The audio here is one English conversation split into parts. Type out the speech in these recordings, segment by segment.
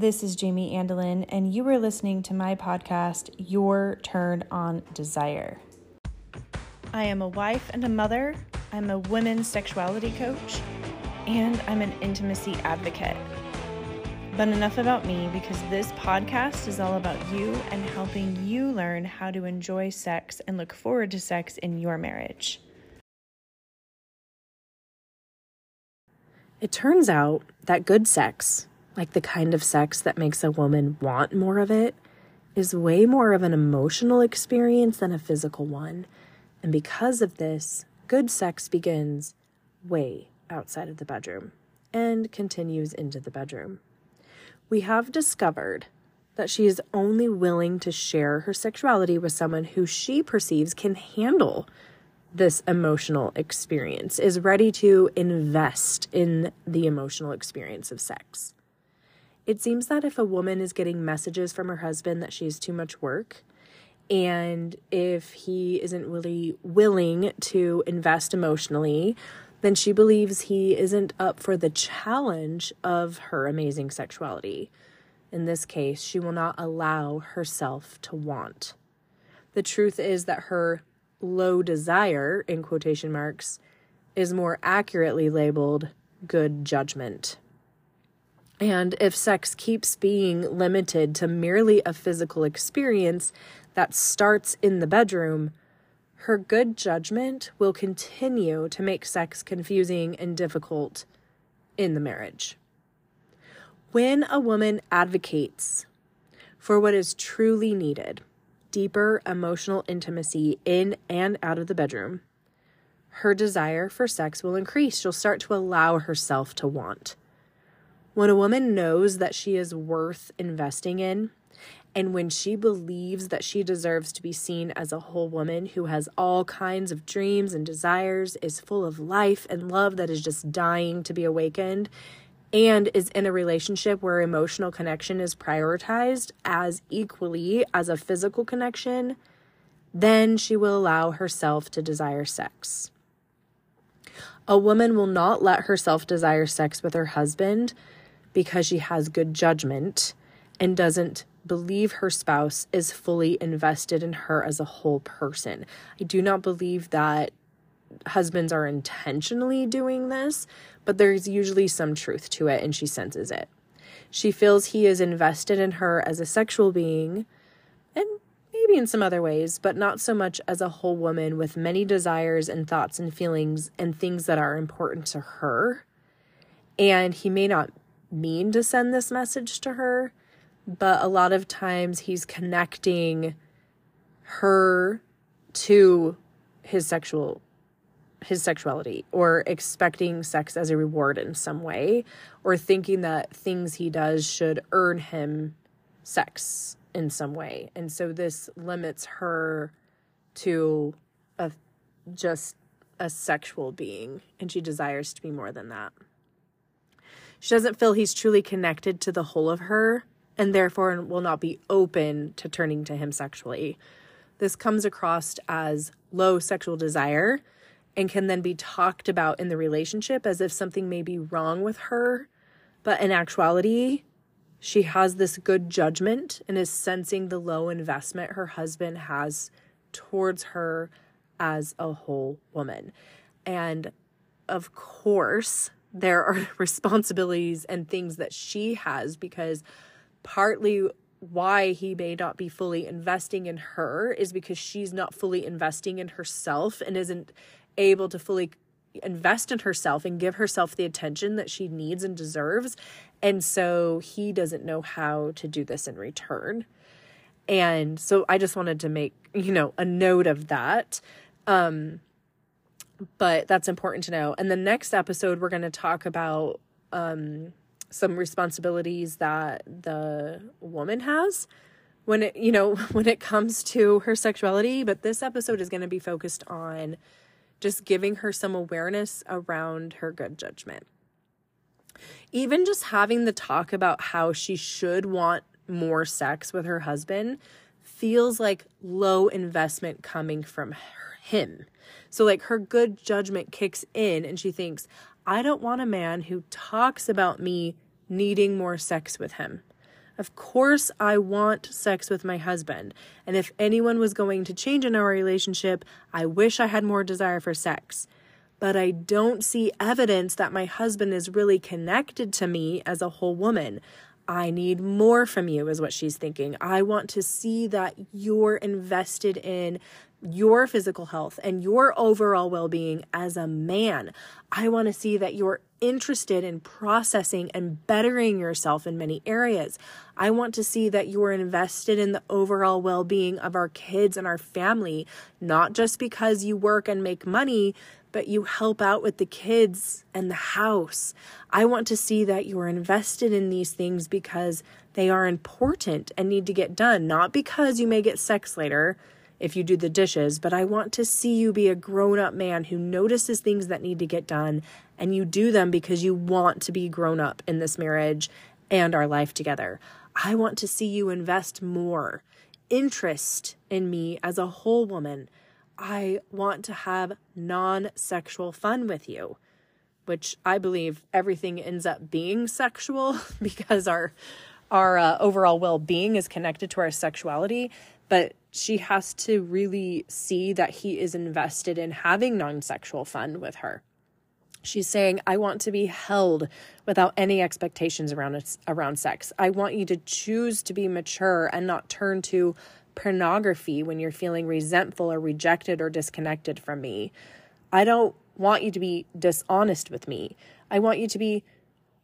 This is Jamie Andelin, and you are listening to my podcast, Your Turn on Desire. I am a wife and a mother, I'm a women's sexuality coach, and I'm an intimacy advocate. But enough about me because this podcast is all about you and helping you learn how to enjoy sex and look forward to sex in your marriage. It turns out that good sex, like the kind of sex that makes a woman want more of it, is way more of an emotional experience than a physical one. And because of this, good sex begins way outside of the bedroom and continues into the bedroom. We have discovered that she is only willing to share her sexuality with someone who she perceives can handle this emotional experience, is ready to invest in the emotional experience of sex. It seems that if a woman is getting messages from her husband that she's too much work, and if he isn't really willing to invest emotionally, then she believes he isn't up for the challenge of her amazing sexuality. In this case, she will not allow herself to want. The truth is that her low desire, in quotation marks, is more accurately labeled good judgment. And if sex keeps being limited to merely a physical experience that starts in the bedroom, her good judgment will continue to make sex confusing and difficult in the marriage. When a woman advocates for what is truly needed, deeper emotional intimacy in and out of the bedroom, her desire for sex will increase. She'll start to allow herself to want. When a woman knows that she is worth investing in, and when she believes that she deserves to be seen as a whole woman who has all kinds of dreams and desires, is full of life and love that is just dying to be awakened, and is in a relationship where emotional connection is prioritized as equally as a physical connection, then she will allow herself to desire sex. A woman will not let herself desire sex with her husband because she has good judgment and doesn't believe her spouse is fully invested in her as a whole person. I do not believe that husbands are intentionally doing this, but there's usually some truth to it and she senses it. She feels he is invested in her as a sexual being and maybe in some other ways, but not so much as a whole woman with many desires and thoughts and feelings and things that are important to her. And he may not mean to send this message to her, but a lot of times he's connecting her to his sexual his sexuality or expecting sex as a reward in some way or thinking that things he does should earn him sex in some way. And so this limits her to a just a sexual being and she desires to be more than that. She doesn't feel he's truly connected to the whole of her and therefore will not be open to turning to him sexually. This comes across as low sexual desire and can then be talked about in the relationship as if something may be wrong with her. But in actuality, she has this good judgment and is sensing the low investment her husband has towards her as a whole woman. And of course, there are responsibilities and things that she has because partly why he may not be fully investing in her is because she's not fully investing in herself and isn't able to fully invest in herself and give herself the attention that she needs and deserves. And so he doesn't know how to do this in return. And so I just wanted to make, you know, a note of that. Um but that's important to know. And the next episode we're going to talk about um some responsibilities that the woman has when it you know when it comes to her sexuality. But this episode is going to be focused on just giving her some awareness around her good judgment. Even just having the talk about how she should want more sex with her husband feels like low investment coming from her, him so like her good judgment kicks in and she thinks I don't want a man who talks about me needing more sex with him. Of course, I want sex with my husband. And if anyone was going to change in our relationship, I wish I had more desire for sex. But I don't see evidence that my husband is really connected to me as a whole woman. I need more from you, is what she's thinking. I want to see that you're invested in your physical health and your overall well being as a man. I want to see that you're interested in processing and bettering yourself in many areas. I want to see that you are invested in the overall well being of our kids and our family, not just because you work and make money, but you help out with the kids and the house. I want to see that you are invested in these things because they are important and need to get done, not because you may get sex later if you do the dishes, but I want to see you be a grown up man who notices things that need to get done and you do them because you want to be grown up in this marriage and our life together. I want to see you invest more interest in me as a whole woman. I want to have non sexual fun with you, which I believe everything ends up being sexual because our our uh, overall well-being is connected to our sexuality but she has to really see that he is invested in having non-sexual fun with her She's saying, I want to be held without any expectations around around sex. I want you to choose to be mature and not turn to pornography when you're feeling resentful or rejected or disconnected from me. I don't want you to be dishonest with me. I want you to be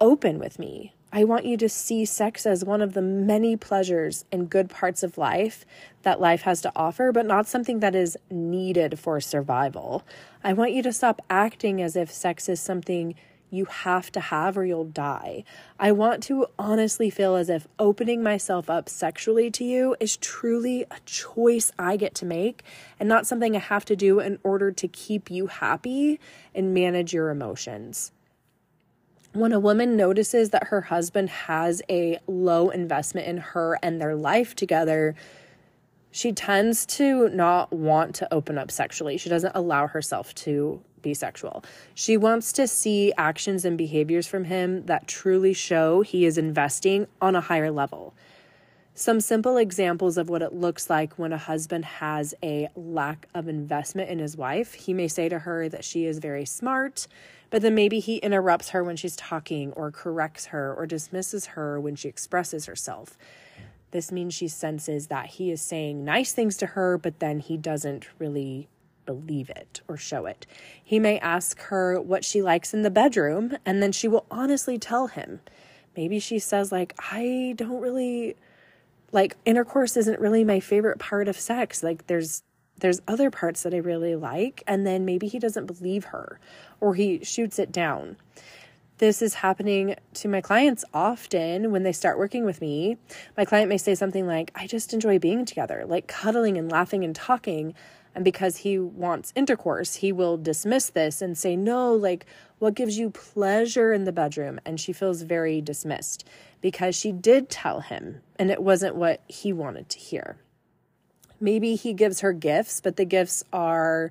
open with me. I want you to see sex as one of the many pleasures and good parts of life that life has to offer, but not something that is needed for survival. I want you to stop acting as if sex is something you have to have or you'll die. I want to honestly feel as if opening myself up sexually to you is truly a choice I get to make and not something I have to do in order to keep you happy and manage your emotions when a woman notices that her husband has a low investment in her and their life together, she tends to not want to open up sexually. She doesn't allow herself to be sexual. She wants to see actions and behaviors from him that truly show he is investing on a higher level. Some simple examples of what it looks like when a husband has a lack of investment in his wife. He may say to her that she is very smart, but then maybe he interrupts her when she's talking, or corrects her, or dismisses her when she expresses herself. This means she senses that he is saying nice things to her, but then he doesn't really believe it or show it. He may ask her what she likes in the bedroom, and then she will honestly tell him. Maybe she says, like, I don't really like intercourse isn't really my favorite part of sex. Like there's there's other parts that I really like and then maybe he doesn't believe her or he shoots it down. This is happening to my clients often when they start working with me. My client may say something like, I just enjoy being together, like cuddling and laughing and talking. And because he wants intercourse, he will dismiss this and say, No, like, what gives you pleasure in the bedroom? And she feels very dismissed because she did tell him and it wasn't what he wanted to hear. Maybe he gives her gifts, but the gifts are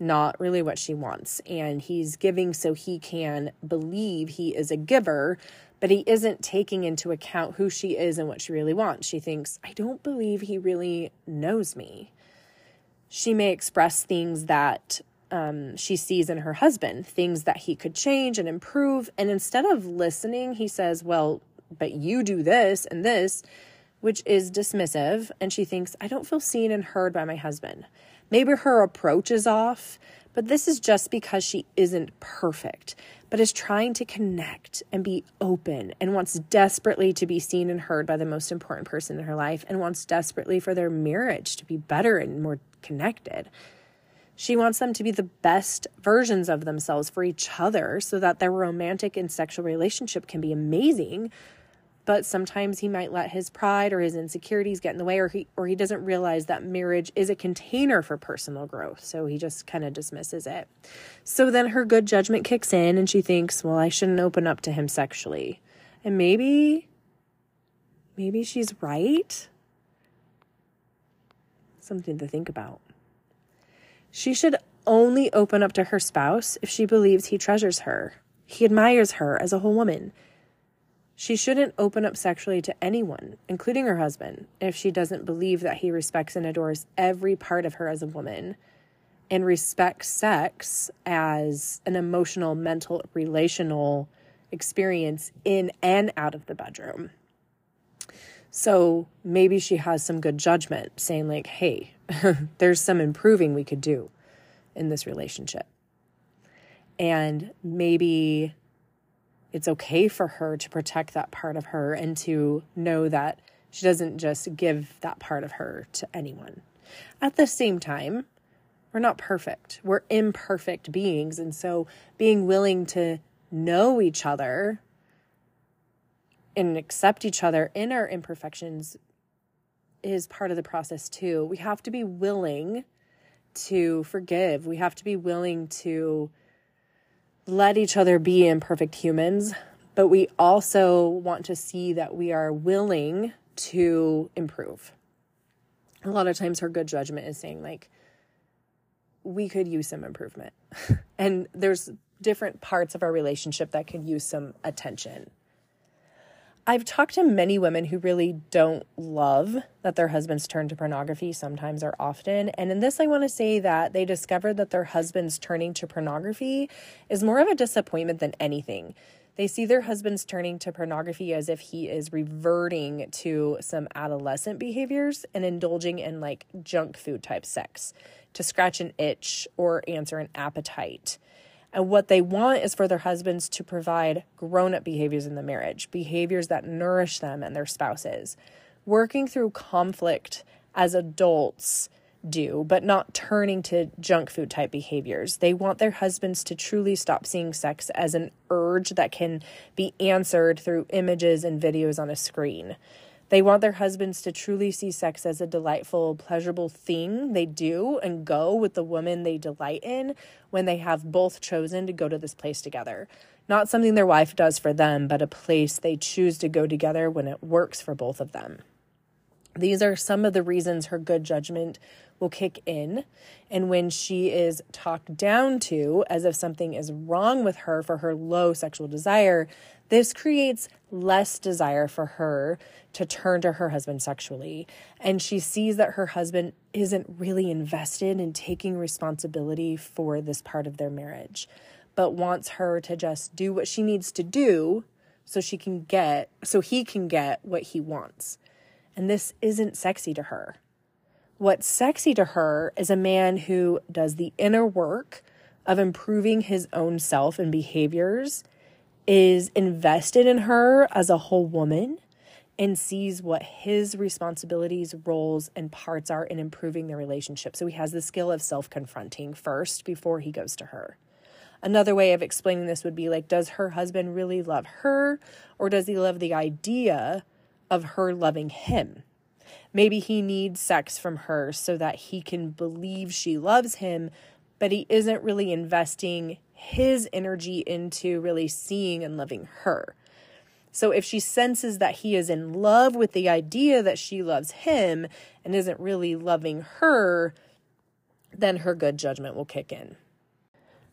not really what she wants. And he's giving so he can believe he is a giver, but he isn't taking into account who she is and what she really wants. She thinks, I don't believe he really knows me. She may express things that um, she sees in her husband, things that he could change and improve. And instead of listening, he says, Well, but you do this and this, which is dismissive. And she thinks, I don't feel seen and heard by my husband. Maybe her approach is off, but this is just because she isn't perfect, but is trying to connect and be open and wants desperately to be seen and heard by the most important person in her life and wants desperately for their marriage to be better and more connected. She wants them to be the best versions of themselves for each other so that their romantic and sexual relationship can be amazing but sometimes he might let his pride or his insecurities get in the way or he or he doesn't realize that marriage is a container for personal growth. So he just kind of dismisses it. So then her good judgment kicks in and she thinks well I shouldn't open up to him sexually. And maybe maybe she's right? Something to think about. She should only open up to her spouse if she believes he treasures her he admires her as a whole woman She shouldn't open up sexually to anyone, including her husband, if she doesn't believe that he respects and adores every part of her as a woman and respects sex as an emotional, mental, relational experience in and out of the bedroom. So maybe she has some good judgment saying, like, hey, there's some improving we could do in this relationship. And maybe it's okay for her to protect that part of her and to know that she doesn't just give that part of her to anyone. At the same time, we're not perfect. We're imperfect beings. And so being willing to know each other and accept each other in our imperfections is part of the process too. We have to be willing to forgive. We have to be willing to let each other be imperfect humans, but we also want to see that we are willing to improve. A lot of times, her good judgment is saying, like, we could use some improvement. and there's different parts of our relationship that could use some attention. I've talked to many women who really don't love that their husbands turn to pornography sometimes or often. And in this, I want to say that they discovered that their husbands turning to pornography is more of a disappointment than anything. They see their husbands turning to pornography as if he is reverting to some adolescent behaviors and indulging in like junk food type sex to scratch an itch or answer an appetite. And what they want is for their husbands to provide grown up behaviors in the marriage, behaviors that nourish them and their spouses. Working through conflict as adults do, but not turning to junk food type behaviors. They want their husbands to truly stop seeing sex as an urge that can be answered through images and videos on a screen. They want their husbands to truly see sex as a delightful, pleasurable thing they do and go with the woman they delight in when they have both chosen to go to this place together. Not something their wife does for them, but a place they choose to go together when it works for both of them. These are some of the reasons her good judgment will kick in. And when she is talked down to as if something is wrong with her for her low sexual desire, this creates less desire for her to turn to her husband sexually. And she sees that her husband isn't really invested in taking responsibility for this part of their marriage, but wants her to just do what she needs to do so she can get, so he can get what he wants. And this isn't sexy to her. What's sexy to her is a man who does the inner work of improving his own self and behaviors is invested in her as a whole woman and sees what his responsibilities, roles, and parts are in improving the relationship. So he has the skill of self confronting first before he goes to her. Another way of explaining this would be like, does her husband really love her, or does he love the idea of her loving him? Maybe he needs sex from her so that he can believe she loves him, but he isn't really investing his energy into really seeing and loving her. So if she senses that he is in love with the idea that she loves him and isn't really loving her, then her good judgment will kick in.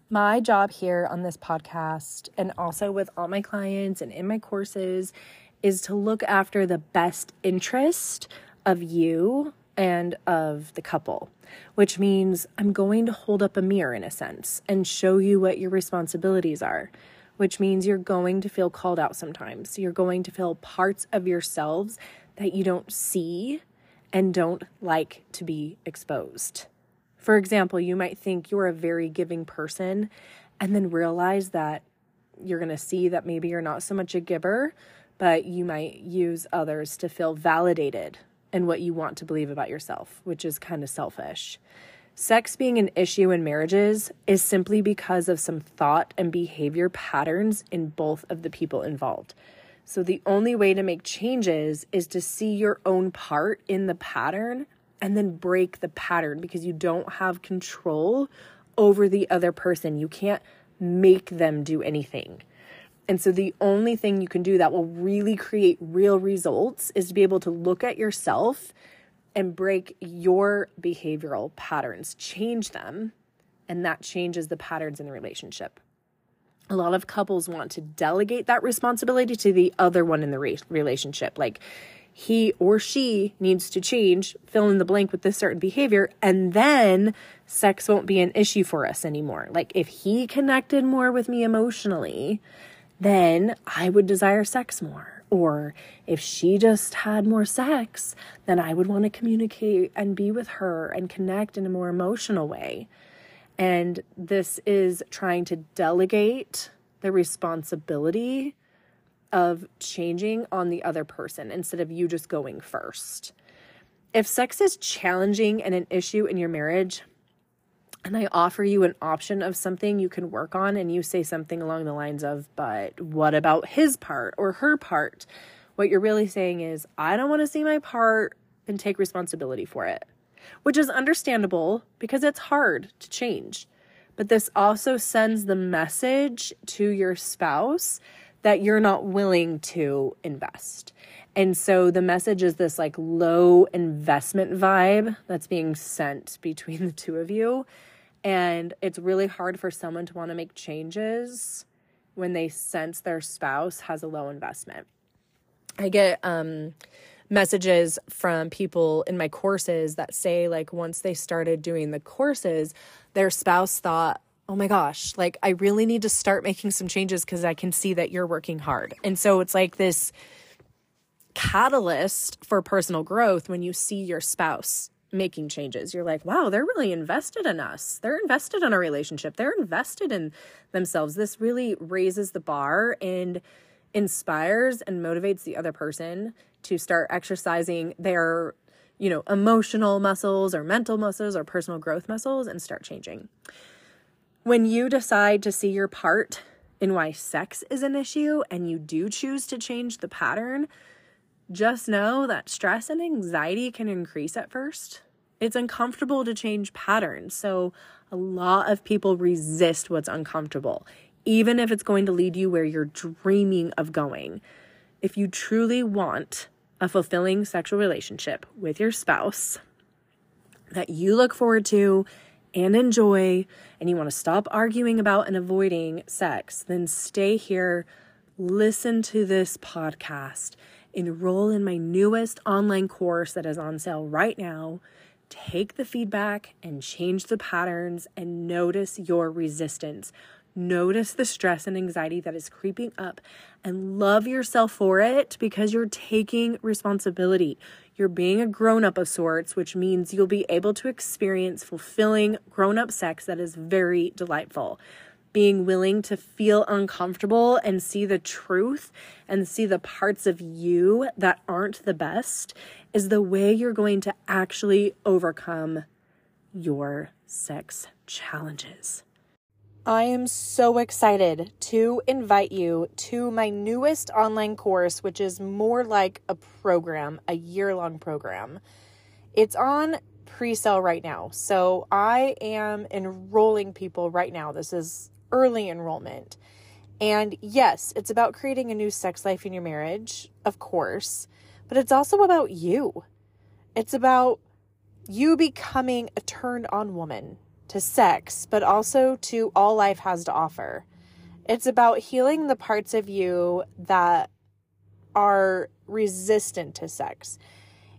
My job here on this podcast and also with all my clients and in my courses is to look after the best interest of you and of the couple, which means I'm going to hold up a mirror in a sense and show you what your responsibilities are, which means you're going to feel called out sometimes. You're going to feel parts of yourselves that you don't see and don't like to be exposed. For example, you might think you're a very giving person and then realize that you're going to see that maybe you're not so much a giver, but you might use others to feel validated and what you want to believe about yourself, which is kind of selfish. Sex being an issue in marriages is simply because of some thought and behavior patterns in both of the people involved. So, the only way to make changes is to see your own part in the pattern and then break the pattern because you don't have control over the other person. You can't make them do anything. And so the only thing you can do that will really create real results is to be able to look at yourself and break your behavioral patterns, change them, and that changes the patterns in the relationship. a lot of couples want to delegate that responsibility to the other one in the re- relationship. Like he or she needs to change, fill in the blank with this certain behavior, and then sex won't be an issue for us anymore. Like if he connected more with me emotionally, then I would desire sex more. Or if she just had more sex, then I would want to communicate and be with her and connect in a more emotional way. And this is trying to delegate the responsibility of changing on the other person instead of you just going first. If sex is challenging and an issue in your marriage, and I offer you an option of something you can work on, and you say something along the lines of, but what about his part or her part? What you're really saying is, I don't want to see my part and take responsibility for it which is understandable because it's hard to change. But this also sends the message to your spouse that you're not willing to invest. And so the message is this like low investment vibe that's being sent between the two of you. And it's really hard for someone to want to make changes when they sense their spouse has a low investment. I get um messages from people in my courses that say like once they started doing the courses their spouse thought oh my gosh like i really need to start making some changes because i can see that you're working hard and so it's like this catalyst for personal growth when you see your spouse making changes. You're like wow they're really invested in us. They're invested in our relationship. They're invested in themselves. This really raises the bar and inspires and motivates the other person to start exercising their you know emotional muscles or mental muscles or personal growth muscles and start changing. When you decide to see your part in why sex is an issue and you do choose to change the pattern just know that stress and anxiety can increase at first. It's uncomfortable to change patterns so a lot of people resist what's uncomfortable even if it's going to lead you where you're dreaming of going. If you truly want a fulfilling sexual relationship with your spouse that you look forward to and enjoy, and you want to stop arguing about and avoiding sex, then stay here, listen to this podcast, enroll in my newest online course that is on sale right now. Take the feedback and change the patterns and notice your resistance. Notice the stress and anxiety that is creeping up and love yourself for it because you're taking responsibility. You're being a grown up of sorts, which means you'll be able to experience fulfilling grown up sex that is very delightful. Being willing to feel uncomfortable and see the truth and see the parts of you that aren't the best is the way you're going to actually overcome your sex challenges. I am so excited to invite you to my newest online course, which is more like a program, a year long program. It's on pre sale right now. So I am enrolling people right now. This is early enrollment. And yes, it's about creating a new sex life in your marriage, of course, but it's also about you. It's about you becoming a turned on woman to sex, but also to all life has to offer. It's about healing the parts of you that are resistant to sex.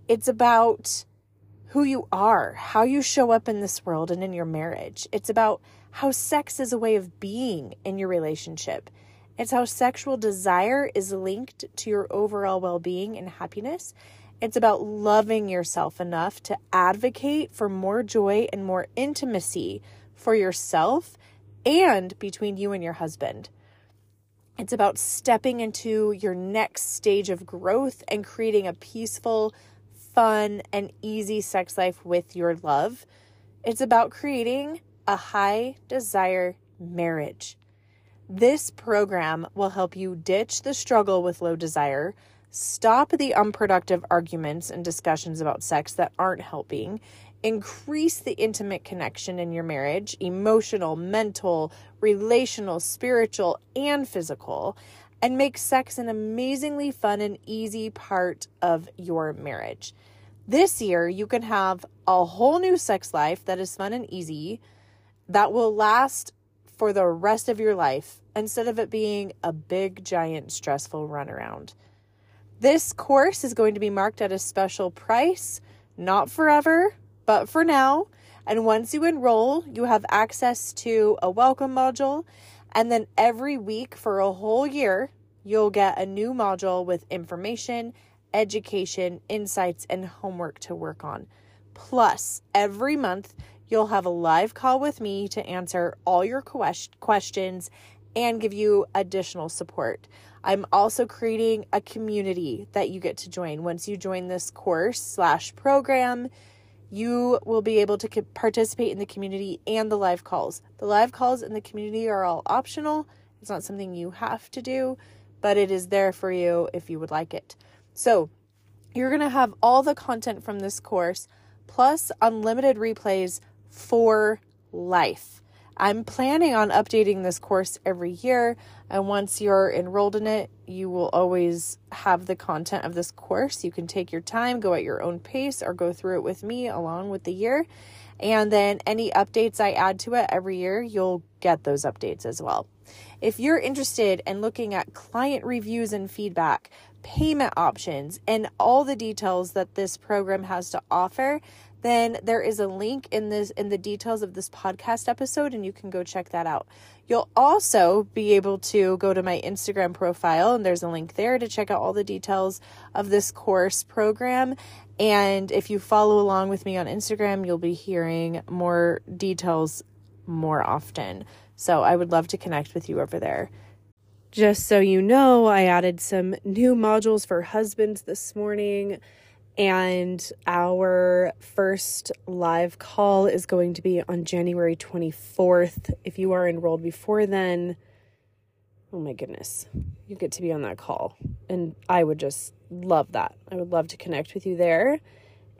It's about who you are, how you show up in this world and in your marriage. It's about how sex is a way of being in your relationship. It's how sexual desire is linked to your overall well being and happiness. It's about loving yourself enough to advocate for more joy and more intimacy for yourself and between you and your husband. It's about stepping into your next stage of growth and creating a peaceful, fun, and easy sex life with your love. It's about creating a high desire marriage. This program will help you ditch the struggle with low desire Stop the unproductive arguments and discussions about sex that aren't helping. Increase the intimate connection in your marriage emotional, mental, relational, spiritual, and physical. And make sex an amazingly fun and easy part of your marriage. This year, you can have a whole new sex life that is fun and easy, that will last for the rest of your life instead of it being a big, giant, stressful runaround. This course is going to be marked at a special price, not forever, but for now. And once you enroll, you have access to a welcome module. And then every week for a whole year, you'll get a new module with information, education, insights, and homework to work on. Plus, every month, you'll have a live call with me to answer all your questions and give you additional support. I'm also creating a community that you get to join. Once you join this course slash program, you will be able to participate in the community and the live calls. The live calls in the community are all optional. It's not something you have to do, but it is there for you if you would like it. So, you're going to have all the content from this course plus unlimited replays for life. I'm planning on updating this course every year, and once you're enrolled in it, you will always have the content of this course. You can take your time, go at your own pace, or go through it with me along with the year. And then any updates I add to it every year, you'll get those updates as well. If you're interested in looking at client reviews and feedback, payment options, and all the details that this program has to offer, then there is a link in this in the details of this podcast episode and you can go check that out. You'll also be able to go to my Instagram profile and there's a link there to check out all the details of this course program. And if you follow along with me on Instagram, you'll be hearing more details more often. So I would love to connect with you over there. Just so you know, I added some new modules for husbands this morning. And our first live call is going to be on January 24th. If you are enrolled before then, oh my goodness, you get to be on that call. And I would just love that. I would love to connect with you there.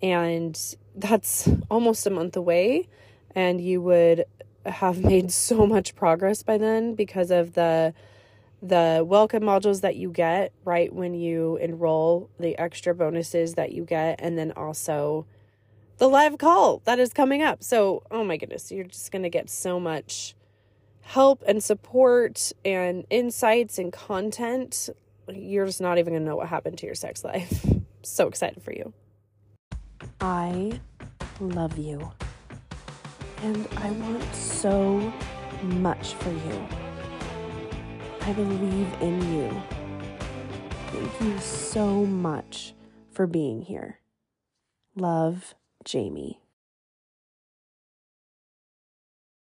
And that's almost a month away. And you would have made so much progress by then because of the the welcome modules that you get right when you enroll, the extra bonuses that you get, and then also the live call that is coming up. So, oh my goodness, you're just going to get so much help and support and insights and content. You're just not even going to know what happened to your sex life. so excited for you. I love you. And I want so much for you. I believe in you. Thank you so much for being here. Love, Jamie.